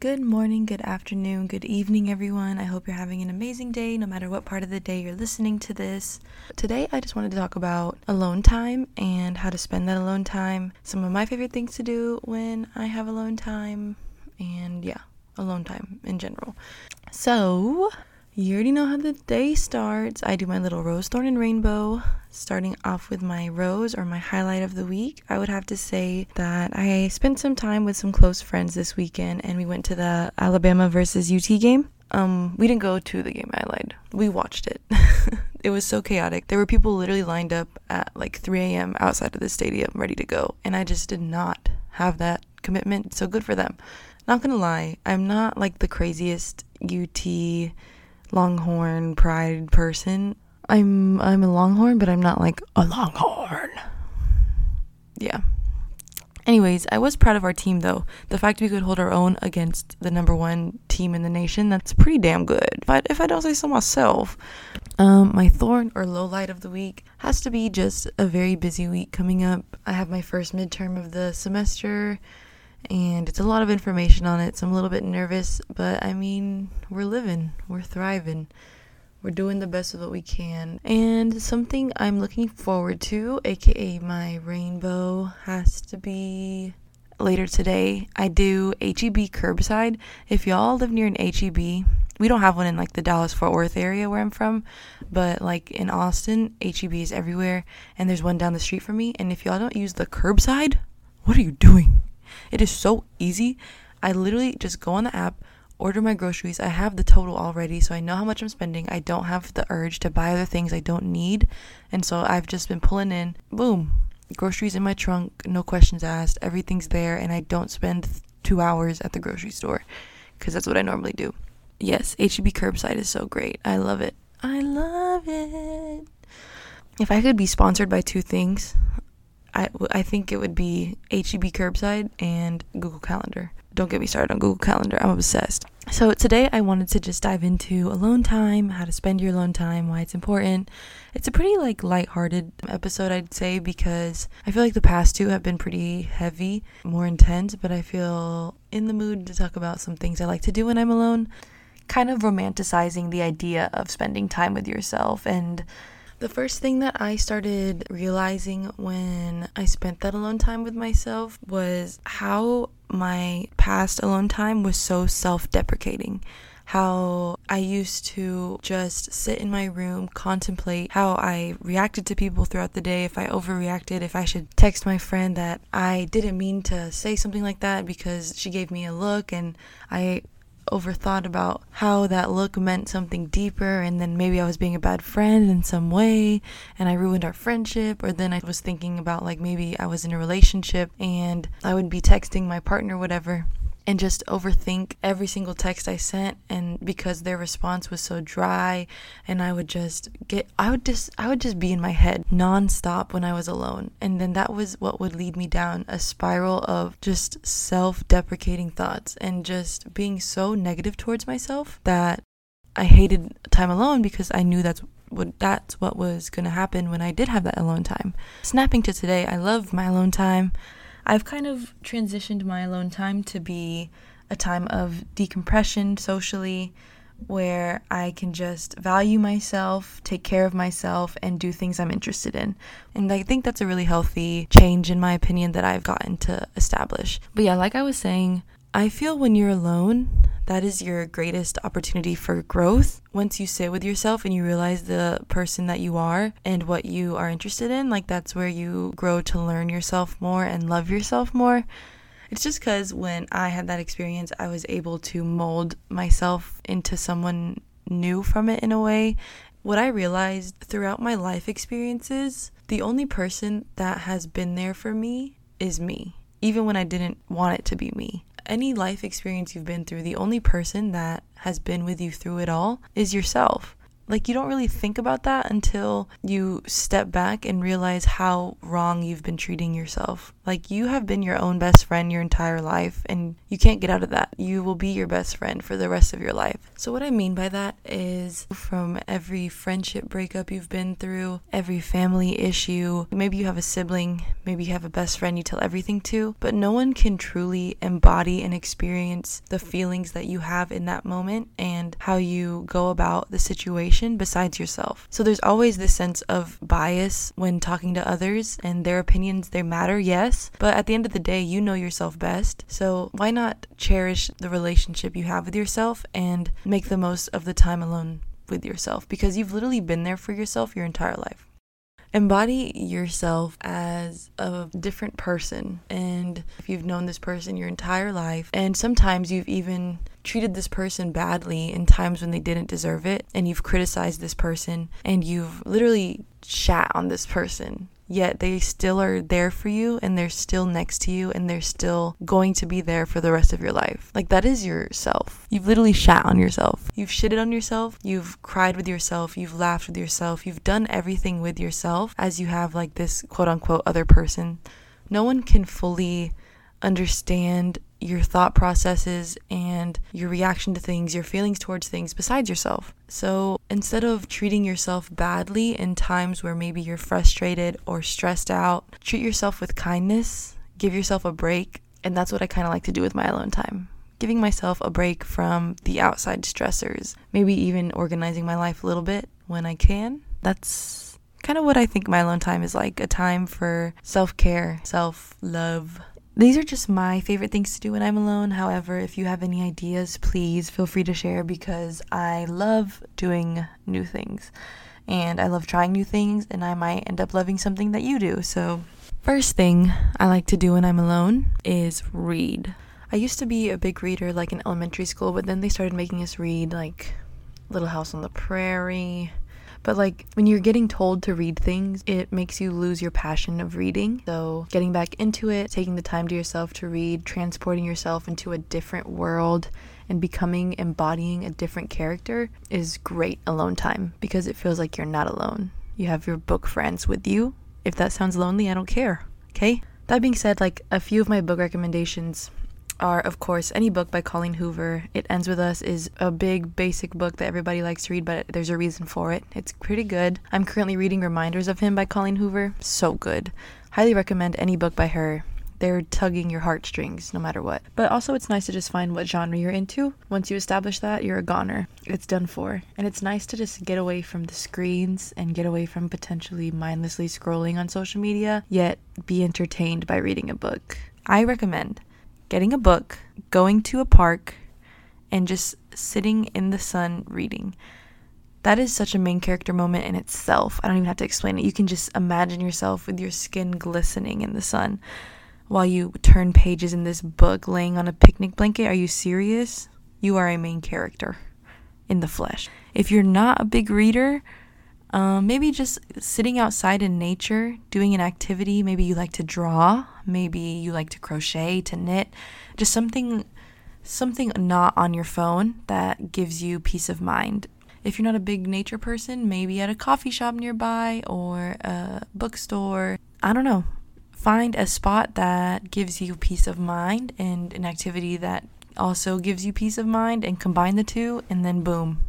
Good morning, good afternoon, good evening, everyone. I hope you're having an amazing day no matter what part of the day you're listening to this. Today, I just wanted to talk about alone time and how to spend that alone time, some of my favorite things to do when I have alone time, and yeah, alone time in general. So, you already know how the day starts. I do my little rose, thorn, and rainbow. Starting off with my rose or my highlight of the week, I would have to say that I spent some time with some close friends this weekend and we went to the Alabama versus UT game. Um, we didn't go to the game, I lied. We watched it. it was so chaotic. There were people literally lined up at like 3 a.m. outside of the stadium ready to go, and I just did not have that commitment. So good for them. Not gonna lie, I'm not like the craziest UT Longhorn pride person. I'm I'm a Longhorn, but I'm not like a Longhorn. Yeah. Anyways, I was proud of our team though. The fact we could hold our own against the number one team in the nation, that's pretty damn good. But if I don't say so myself, um, my thorn or low light of the week has to be just a very busy week coming up. I have my first midterm of the semester and it's a lot of information on it, so I'm a little bit nervous, but I mean, we're living, we're thriving, we're doing the best of what we can. And something I'm looking forward to, aka my rainbow, has to be later today. I do HEB curbside. If y'all live near an HEB, we don't have one in like the Dallas Fort Worth area where I'm from, but like in Austin, HEB is everywhere, and there's one down the street from me. And if y'all don't use the curbside, what are you doing? It is so easy. I literally just go on the app, order my groceries. I have the total already, so I know how much I'm spending. I don't have the urge to buy other things I don't need. And so I've just been pulling in, boom, groceries in my trunk, no questions asked. Everything's there, and I don't spend two hours at the grocery store because that's what I normally do. Yes, HEB curbside is so great. I love it. I love it. If I could be sponsored by two things, I, I think it would be HEB curbside and Google Calendar. Don't get me started on Google Calendar. I'm obsessed. So today I wanted to just dive into alone time, how to spend your alone time, why it's important. It's a pretty like light-hearted episode I'd say because I feel like the past two have been pretty heavy, more intense, but I feel in the mood to talk about some things I like to do when I'm alone, kind of romanticizing the idea of spending time with yourself and the first thing that I started realizing when I spent that alone time with myself was how my past alone time was so self deprecating how I used to just sit in my room, contemplate how I reacted to people throughout the day, if I overreacted, if I should text my friend that I didn't mean to say something like that because she gave me a look and I overthought about how that look meant something deeper and then maybe I was being a bad friend in some way and I ruined our friendship or then I was thinking about like maybe I was in a relationship and I would be texting my partner whatever and just overthink every single text I sent and because their response was so dry and I would just get I would just I would just be in my head nonstop when I was alone and then that was what would lead me down a spiral of just self-deprecating thoughts and just being so negative towards myself that I hated time alone because I knew that's what that's what was going to happen when I did have that alone time. Snapping to today, I love my alone time. I've kind of transitioned my alone time to be a time of decompression socially where I can just value myself, take care of myself, and do things I'm interested in. And I think that's a really healthy change, in my opinion, that I've gotten to establish. But yeah, like I was saying, I feel when you're alone, that is your greatest opportunity for growth. Once you sit with yourself and you realize the person that you are and what you are interested in, like that's where you grow to learn yourself more and love yourself more. It's just because when I had that experience, I was able to mold myself into someone new from it in a way. What I realized throughout my life experiences, the only person that has been there for me is me, even when I didn't want it to be me any life experience you've been through, the only person that has been with you through it all is yourself. Like, you don't really think about that until you step back and realize how wrong you've been treating yourself. Like, you have been your own best friend your entire life, and you can't get out of that. You will be your best friend for the rest of your life. So, what I mean by that is from every friendship breakup you've been through, every family issue, maybe you have a sibling, maybe you have a best friend you tell everything to, but no one can truly embody and experience the feelings that you have in that moment and how you go about the situation besides yourself. So, there's always this sense of bias when talking to others, and their opinions, they matter, yes but at the end of the day, you know yourself best. So why not cherish the relationship you have with yourself and make the most of the time alone with yourself? Because you've literally been there for yourself your entire life. Embody yourself as a different person. And if you've known this person your entire life, and sometimes you've even treated this person badly in times when they didn't deserve it, and you've criticized this person, and you've literally shat on this person yet they still are there for you and they're still next to you and they're still going to be there for the rest of your life. Like that is yourself. You've literally shat on yourself. You've shitted on yourself. You've cried with yourself. You've laughed with yourself. You've done everything with yourself as you have like this quote unquote other person. No one can fully understand your thought processes and your reaction to things, your feelings towards things besides yourself. So instead of treating yourself badly in times where maybe you're frustrated or stressed out, treat yourself with kindness, give yourself a break. And that's what I kind of like to do with my alone time. Giving myself a break from the outside stressors, maybe even organizing my life a little bit when I can. That's kind of what I think my alone time is like a time for self care, self love, these are just my favorite things to do when I'm alone. However, if you have any ideas, please feel free to share because I love doing new things and I love trying new things, and I might end up loving something that you do. So, first thing I like to do when I'm alone is read. I used to be a big reader like in elementary school, but then they started making us read like Little House on the Prairie, but like when you're getting told to read things, it makes you lose your passion of reading. So getting back into it, taking the time to yourself to read, transporting yourself into a different world and becoming embodying a different character is great alone time because it feels like you're not alone. You have your book friends with you. If that sounds lonely, I don't care. Okay? That being said, like a few of my book recommendations are, of course, any book by Colleen Hoover. It Ends With Us is a big, basic book that everybody likes to read, but there's a reason for it. It's pretty good. I'm currently reading Reminders of Him by Colleen Hoover. So good. Highly recommend any book by her. They're tugging your heartstrings no matter what. But also, it's nice to just find what genre you're into. Once you establish that, you're a goner. It's done for. And it's nice to just get away from the screens and get away from potentially mindlessly scrolling on social media, yet be entertained by reading a book. I recommend getting a book, going to a park, and just sitting in the sun reading. That is such a main character moment in itself. I don't even have to explain it. You can just imagine yourself with your skin glistening in the sun while you turn pages in this book laying on a picnic blanket. Are you serious? You are a main character in the flesh. If you're not a big reader, um, maybe just sitting outside in nature, doing an activity. Maybe you like to draw. Maybe you like to crochet, to knit. Just something, something not on your phone that gives you peace of mind. If you're not a big nature person, maybe at a coffee shop nearby or a bookstore. I don't know. Find a spot that gives you peace of mind and an activity that also gives you peace of mind and combine the two, and then boom,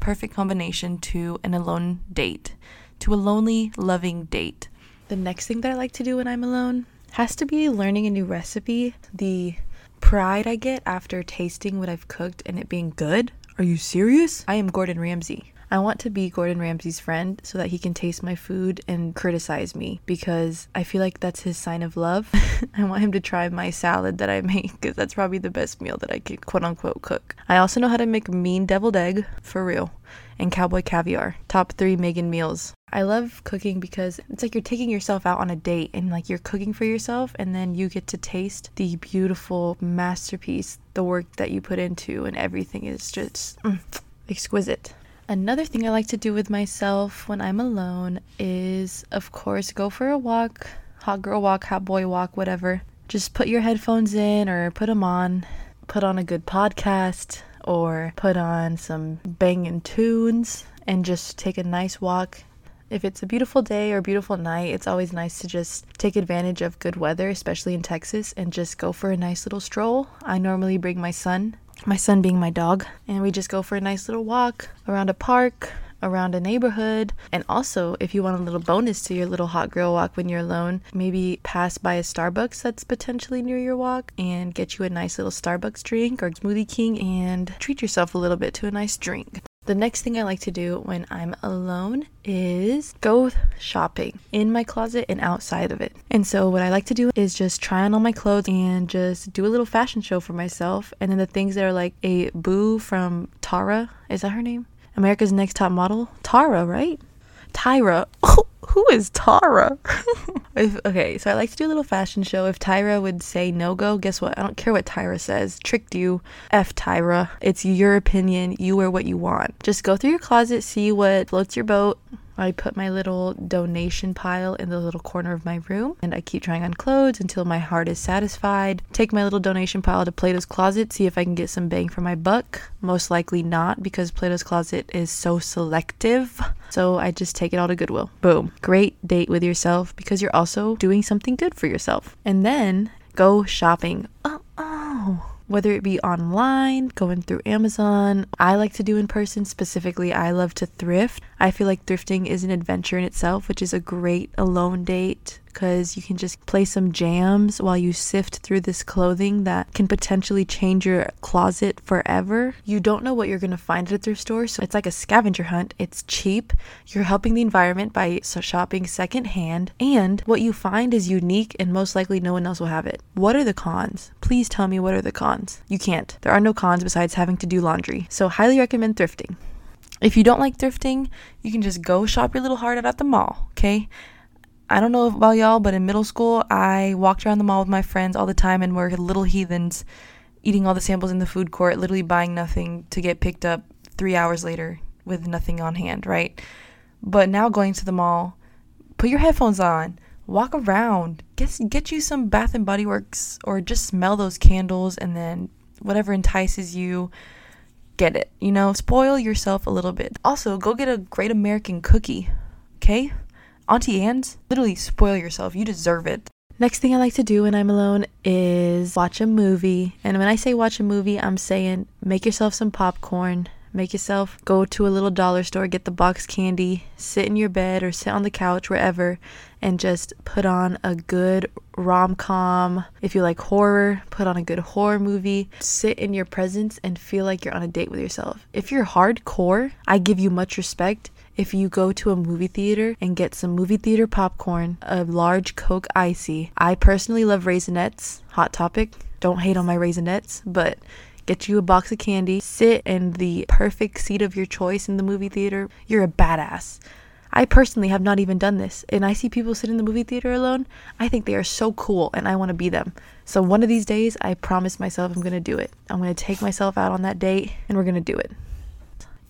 perfect combination to an alone date, to a lonely, loving date. The next thing that I like to do when I'm alone has to be learning a new recipe. The pride I get after tasting what I've cooked and it being good. Are you serious? I am Gordon Ramsay. I want to be Gordon Ramsay's friend so that he can taste my food and criticize me because I feel like that's his sign of love. I want him to try my salad that I make because that's probably the best meal that I can quote unquote cook. I also know how to make mean deviled egg for real and cowboy caviar. Top three Megan meals. I love cooking because it's like you're taking yourself out on a date and like you're cooking for yourself and then you get to taste the beautiful masterpiece, the work that you put into, and everything is just mm, exquisite. Another thing I like to do with myself when I'm alone is, of course, go for a walk, hot girl walk, hot boy walk, whatever. Just put your headphones in or put them on, put on a good podcast or put on some banging tunes and just take a nice walk If it's a beautiful day or beautiful night, it's always nice to just take advantage of good weather, especially in Texas, and just go for a nice little stroll. I normally bring my son, my son being my dog, and we just go for a nice little walk around a park, around a neighborhood. And also, if you want a little bonus to your little hot girl walk when you're alone, maybe pass by a Starbucks that's potentially near your walk and get you a nice little Starbucks drink or Smoothie King and treat yourself a little bit to a nice drink. The next thing I like to do when I'm alone is go shopping in my closet and outside of it. And so, what I like to do is just try on all my clothes and just do a little fashion show for myself. And then the things that are like a boo from Tara, is that her name? America's Next Top Model? Tara, right? Tyra. Who is Tara? if, okay, so I like to do a little fashion show. If Tyra would say no go, guess what? I don't care what Tyra says. Tricked you. F Tyra. It's your opinion. You wear what you want. Just go through your closet, see what floats your boat, I put my little donation pile in the little corner of my room and I keep trying on clothes until my heart is satisfied. Take my little donation pile to Plato's Closet, see if I can get some bang for my buck. Most likely not because Plato's Closet is so selective. So I just take it all to Goodwill. Boom. Great date with yourself because you're also doing something good for yourself. And then go shopping. Oh, whether it be online, going through Amazon. I like to do in person specifically. I love to thrift. I feel like thrifting is an adventure in itself, which is a great alone date because you can just play some jams while you sift through this clothing that can potentially change your closet forever. You don't know what you're going to find at a thrift store, so it's like a scavenger hunt. It's cheap. You're helping the environment by shopping secondhand, and what you find is unique and most likely no one else will have it. What are the cons? Please tell me what are the cons. You can't. There are no cons besides having to do laundry. So, highly recommend thrifting. If you don't like thrifting, you can just go shop your little heart out at the mall, okay? I don't know about y'all, but in middle school, I walked around the mall with my friends all the time and we're little heathens eating all the samples in the food court, literally buying nothing to get picked up three hours later with nothing on hand, right? But now going to the mall, put your headphones on, walk around, get get you some Bath and Body Works or just smell those candles and then whatever entices you, get it. You know, spoil yourself a little bit. Also, go get a great American cookie, okay? Auntie Anne's, literally spoil yourself. You deserve it. Next thing I like to do when I'm alone is watch a movie. And when I say watch a movie, I'm saying make yourself some popcorn, make yourself go to a little dollar store, get the box candy, sit in your bed or sit on the couch, wherever, and just put on a good rom com. If you like horror, put on a good horror movie. Sit in your presence and feel like you're on a date with yourself. If you're hardcore, I give you much respect if you go to a movie theater and get some movie theater popcorn, a large Coke ICEE. I personally love Raisinets, hot topic. Don't hate on my Raisinets, but get you a box of candy, sit in the perfect seat of your choice in the movie theater. You're a badass. I personally have not even done this, and I see people sit in the movie theater alone. I think they are so cool, and I want to be them. So, one of these days, I promise myself I'm going to do it. I'm going to take myself out on that date, and we're going to do it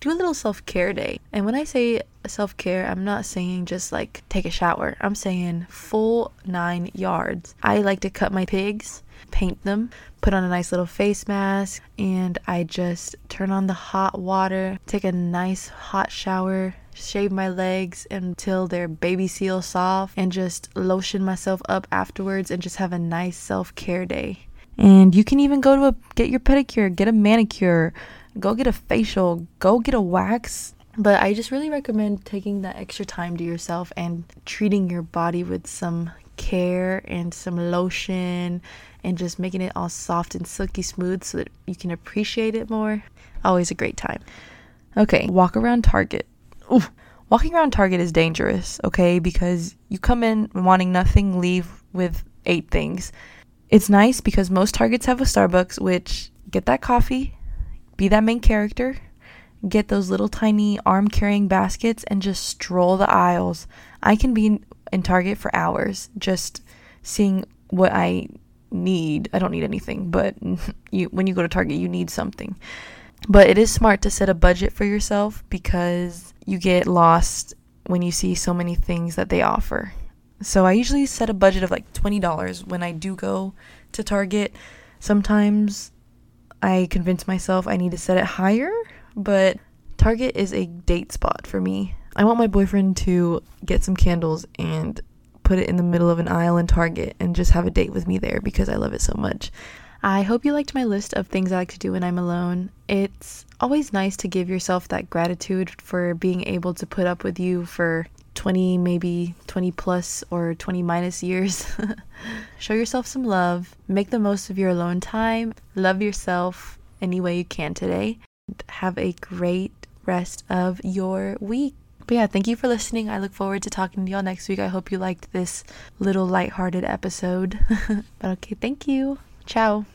do a little self care day. And when I say self care, I'm not saying just like take a shower, I'm saying full nine yards. I like to cut my pigs, paint them, put on a nice little face mask, and I just turn on the hot water, take a nice hot shower, shave my legs until they're baby seal soft, and just lotion myself up afterwards and just have a nice self care day. And you can even go to a get your pedicure, get a manicure, go get a facial, go get a wax. But I just really recommend taking that extra time to yourself and treating your body with some care and some lotion and just making it all soft and silky smooth so that you can appreciate it more. Always a great time. Okay, walk around Target. Walking around Target is dangerous, okay? Because you come in wanting nothing, leave with eight things. It's nice because most Targets have a Starbucks, which get that coffee, be that main character, get those little tiny arm carrying baskets, and just stroll the aisles. I can be in Target for hours just seeing what I need. I don't need anything, but you when you go to Target, you need something. But it is smart to set a budget for yourself because you get lost when you see so many things that they offer. So I usually set a budget of like $20 when I do go to Target. Sometimes I convince myself I need to set it higher, but Target is a date spot for me. I want my boyfriend to get some candles and put it in the middle of an aisle in Target and just have a date with me there because I love it so much. I hope you liked my list of things I like to do when I'm alone. It's always nice to give yourself that gratitude for being able to put up with you for 20, maybe 20 plus or 20 minus years. Show yourself some love. Make the most of your alone time. Love yourself any way you can today. Have a great rest of your week. But yeah, thank you for listening. I look forward to talking to y'all next week. I hope you liked this little lighthearted episode. but okay, thank you. Ciao.